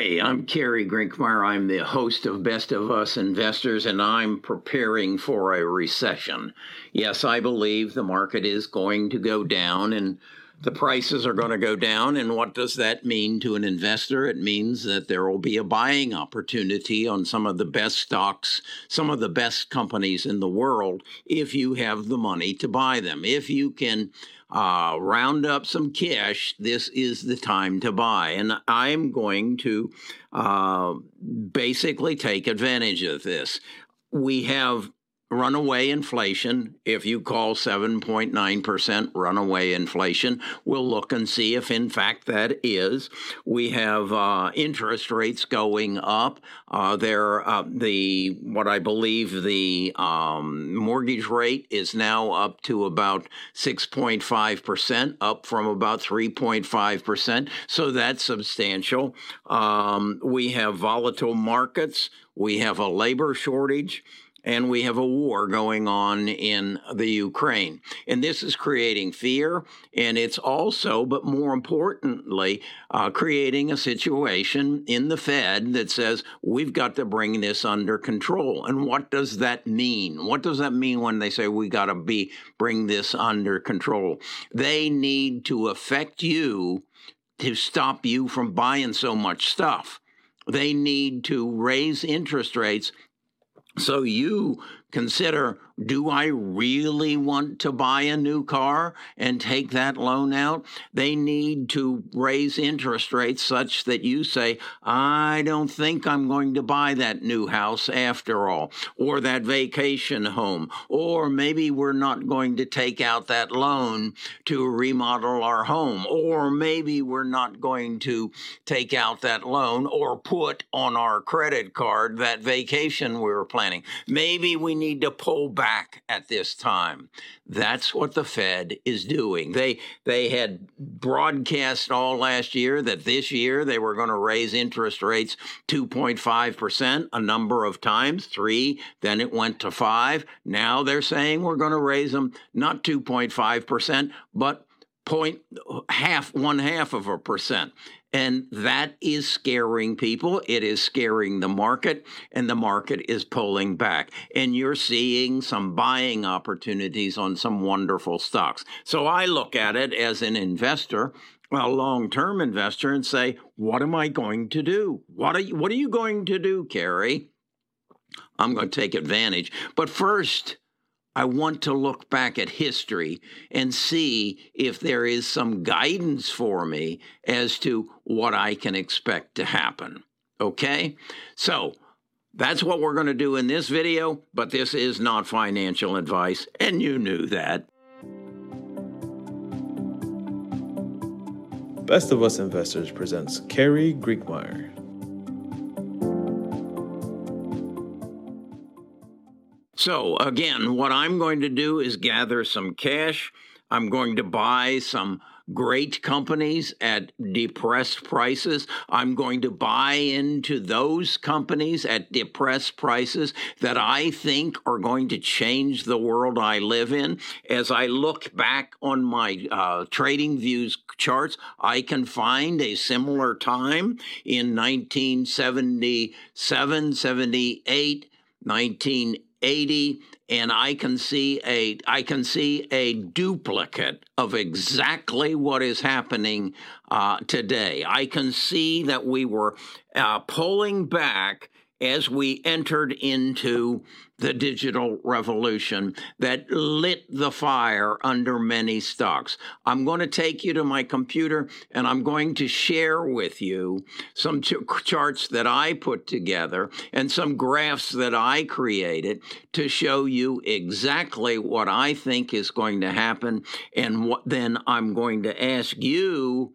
Hi, I'm Kerry Grinkmeyer. I'm the host of Best of Us Investors, and I'm preparing for a recession. Yes, I believe the market is going to go down and the prices are going to go down. And what does that mean to an investor? It means that there will be a buying opportunity on some of the best stocks, some of the best companies in the world, if you have the money to buy them. If you can uh, round up some cash, this is the time to buy. And I'm going to uh, basically take advantage of this. We have runaway inflation, if you call 7.9% runaway inflation, we'll look and see if in fact that is. We have uh, interest rates going up. Uh, there, uh, the what I believe the um, mortgage rate is now up to about 6.5%, up from about 3.5%. So that's substantial. Um, we have volatile markets. We have a labor shortage and we have a war going on in the Ukraine. And this is creating fear, and it's also, but more importantly, uh, creating a situation in the Fed that says we've got to bring this under control. And what does that mean? What does that mean when they say we got to be bring this under control? They need to affect you to stop you from buying so much stuff. They need to raise interest rates so you consider do I really want to buy a new car and take that loan out? They need to raise interest rates such that you say, I don't think I'm going to buy that new house after all, or that vacation home, or maybe we're not going to take out that loan to remodel our home, or maybe we're not going to take out that loan or put on our credit card that vacation we were planning. Maybe we need to pull back at this time. That's what the Fed is doing. They they had broadcast all last year that this year they were going to raise interest rates 2.5% a number of times, 3, then it went to 5. Now they're saying we're going to raise them not 2.5%, but point half one half of a percent and that is scaring people. It is scaring the market, and the market is pulling back. And you're seeing some buying opportunities on some wonderful stocks. So I look at it as an investor, a long term investor, and say, what am I going to do? What are you, what are you going to do, Kerry? I'm going to take advantage. But first, I want to look back at history and see if there is some guidance for me as to what I can expect to happen. Okay? So, that's what we're going to do in this video, but this is not financial advice, and you knew that. Best of Us Investors presents Kerry Grinkmeyer. So, again, what I'm going to do is gather some cash. I'm going to buy some great companies at depressed prices. I'm going to buy into those companies at depressed prices that I think are going to change the world I live in. As I look back on my uh, trading views charts, I can find a similar time in 1977, 78, 1980. 80 and I can see a I can see a duplicate of exactly what is happening uh, today. I can see that we were uh, pulling back as we entered into the digital revolution that lit the fire under many stocks. I'm going to take you to my computer and I'm going to share with you some ch- charts that I put together and some graphs that I created to show you exactly what I think is going to happen. And what, then I'm going to ask you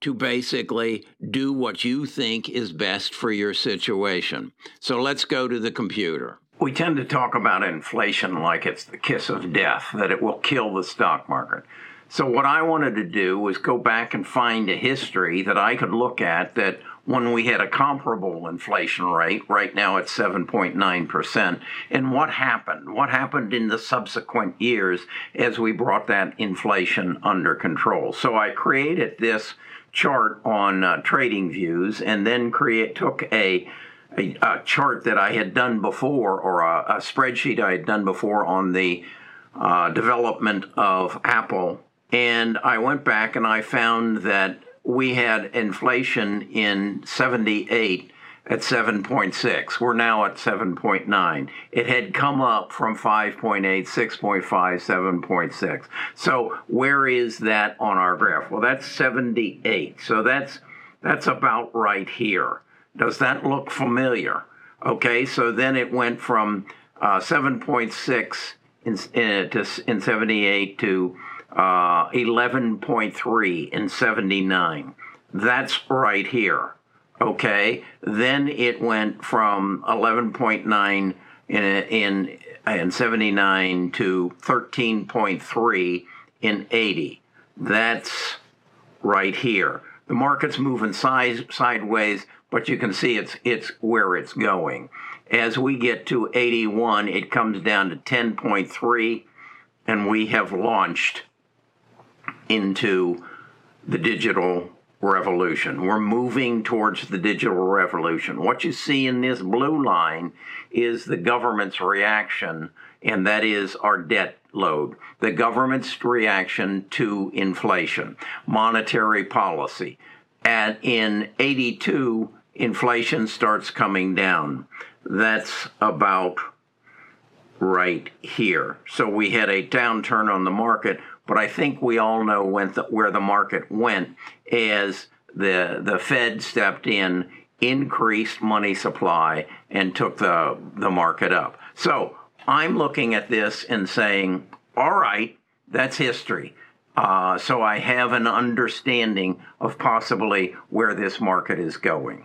to basically do what you think is best for your situation. So let's go to the computer. We tend to talk about inflation like it's the kiss of death, that it will kill the stock market. So, what I wanted to do was go back and find a history that I could look at that when we had a comparable inflation rate, right now it's 7.9%, and what happened? What happened in the subsequent years as we brought that inflation under control? So, I created this chart on uh, Trading Views and then create took a, a, a chart that I had done before or a, a spreadsheet I had done before on the uh, development of Apple, and I went back and I found that we had inflation in 78 at 7.6. We're now at 7.9. It had come up from 5.8, 6.5, 7.6. So where is that on our graph? Well, that's 78. So that's that's about right here. Does that look familiar? Okay, so then it went from uh, 7.6 in, in, to, in 78 to uh, 11.3 in 79. That's right here. Okay. Then it went from 11.9 in, in, in 79 to 13.3 in 80. That's right here. The market's moving size, sideways, but you can see it's, it's where it's going. As we get to 81, it comes down to 10.3, and we have launched into the digital revolution. We're moving towards the digital revolution. What you see in this blue line is the government's reaction, and that is our debt load. The government's reaction to inflation, monetary policy. And in 82, inflation starts coming down. That's about right here. So we had a downturn on the market but I think we all know the, where the market went as the the Fed stepped in, increased money supply, and took the the market up. So I'm looking at this and saying, all right, that's history. Uh, so I have an understanding of possibly where this market is going.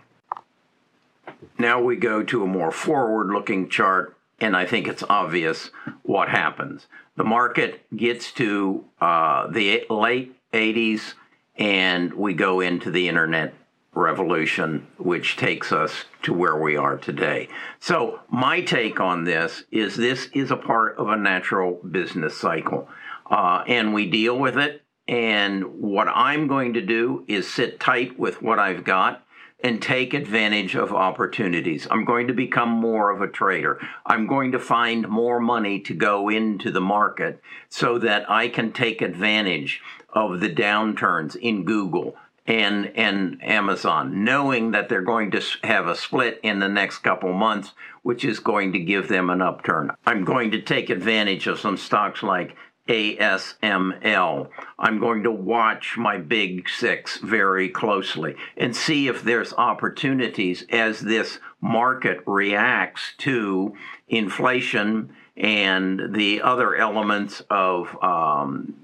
Now we go to a more forward looking chart, and I think it's obvious what happens the market gets to uh, the late 80s and we go into the internet revolution, which takes us to where we are today. So, my take on this is this is a part of a natural business cycle, uh, and we deal with it. And what I'm going to do is sit tight with what I've got and take advantage of opportunities. I'm going to become more of a trader. I'm going to find more money to go into the market so that I can take advantage of the downturns in Google and and Amazon, knowing that they're going to have a split in the next couple months, which is going to give them an upturn. I'm going to take advantage of some stocks like ASML. I'm going to watch my big six very closely and see if there's opportunities as this market reacts to inflation and the other elements of um,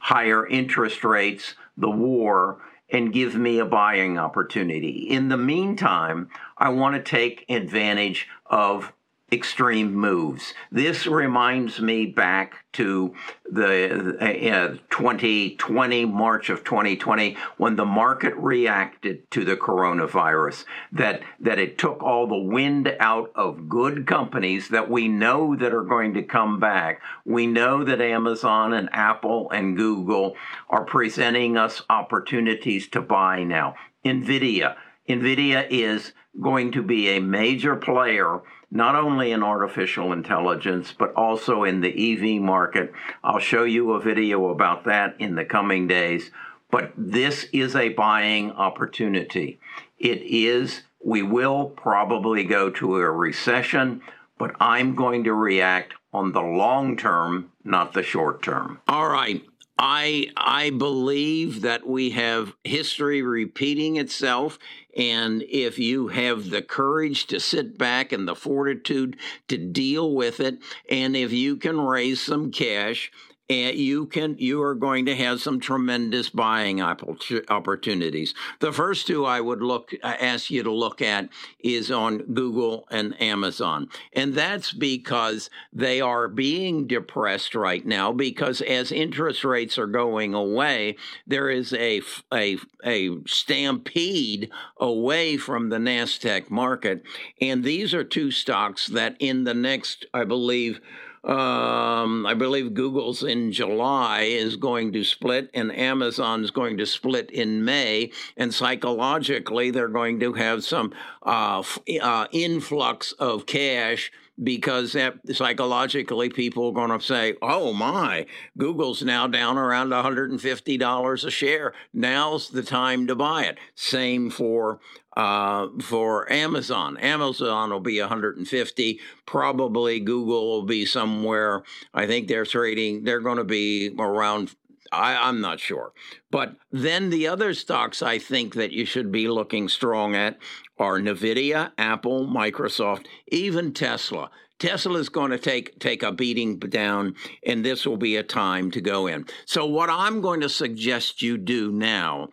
higher interest rates, the war, and give me a buying opportunity. In the meantime, I want to take advantage of extreme moves. This reminds me back to the uh, 2020, March of 2020, when the market reacted to the coronavirus, that, that it took all the wind out of good companies that we know that are going to come back. We know that Amazon and Apple and Google are presenting us opportunities to buy now. NVIDIA. NVIDIA is going to be a major player not only in artificial intelligence, but also in the EV market. I'll show you a video about that in the coming days. But this is a buying opportunity. It is, we will probably go to a recession, but I'm going to react on the long term, not the short term. All right. I I believe that we have history repeating itself and if you have the courage to sit back and the fortitude to deal with it and if you can raise some cash and you can you are going to have some tremendous buying apple opportunities. The first two I would look uh, ask you to look at is on Google and Amazon. And that's because they are being depressed right now because as interest rates are going away, there is a a a stampede away from the Nasdaq market. And these are two stocks that in the next I believe Um, I believe Google's in July is going to split, and Amazon's going to split in May. And psychologically, they're going to have some uh, uh, influx of cash because that psychologically people are going to say, oh my, Google's now down around $150 a share. Now's the time to buy it. Same for uh, for Amazon. Amazon will be 150. Probably Google will be somewhere. I think they're trading. They're going to be around. I, I'm not sure. But then the other stocks I think that you should be looking strong at are Nvidia, Apple, Microsoft, even Tesla. Tesla is going to take take a beating down, and this will be a time to go in. So, what I'm going to suggest you do now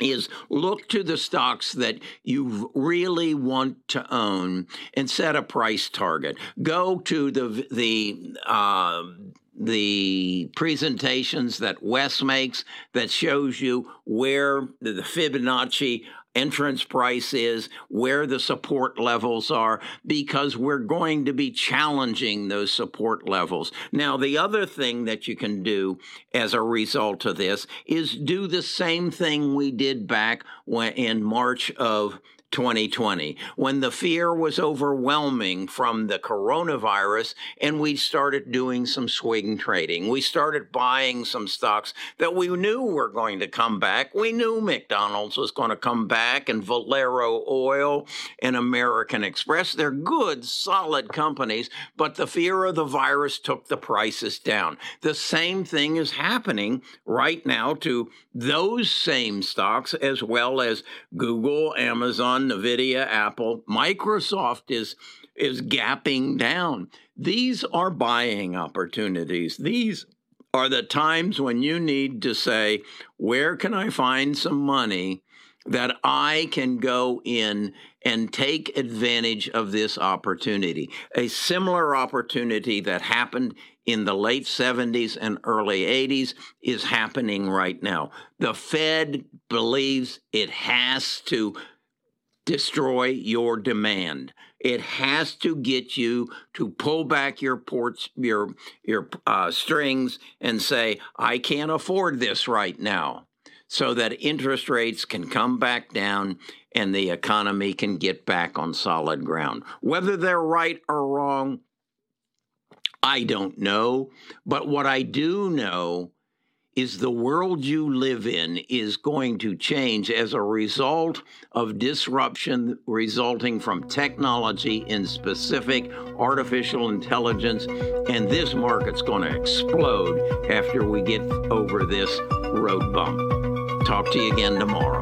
is look to the stocks that you really want to own and set a price target. Go to the the uh, the presentations that Wes makes that shows you where the Fibonacci entrance price is, where the support levels are, because we're going to be challenging those support levels. Now, the other thing that you can do as a result of this is do the same thing we did back when, in March of 2020 when the fear was overwhelming from the coronavirus and we started doing some swing trading. We started buying some stocks that we knew were going to come back. We knew McDonald's was going to come back and Valero Oil and American Express. They're good, solid companies, but the fear of the virus took the prices down. The same thing is happening right now to those same stocks as well as Google, Amazon, Nvidia, Apple, Microsoft is is gapping down. These are buying opportunities. These are the times when you need to say, where can I find some money that I can go in and take advantage of this opportunity? A similar opportunity that happened in the late 70s and early 80s is happening right now. The Fed believes it has to destroy your demand. It has to get you to pull back your ports, your your uh, strings, and say, "I can't afford this right now," so that interest rates can come back down and the economy can get back on solid ground. Whether they're right or wrong, I don't know. But what I do know is the world you live in is going to change as a result of disruption resulting from technology in specific artificial intelligence and this market's going to explode after we get over this road bump. Talk to you again tomorrow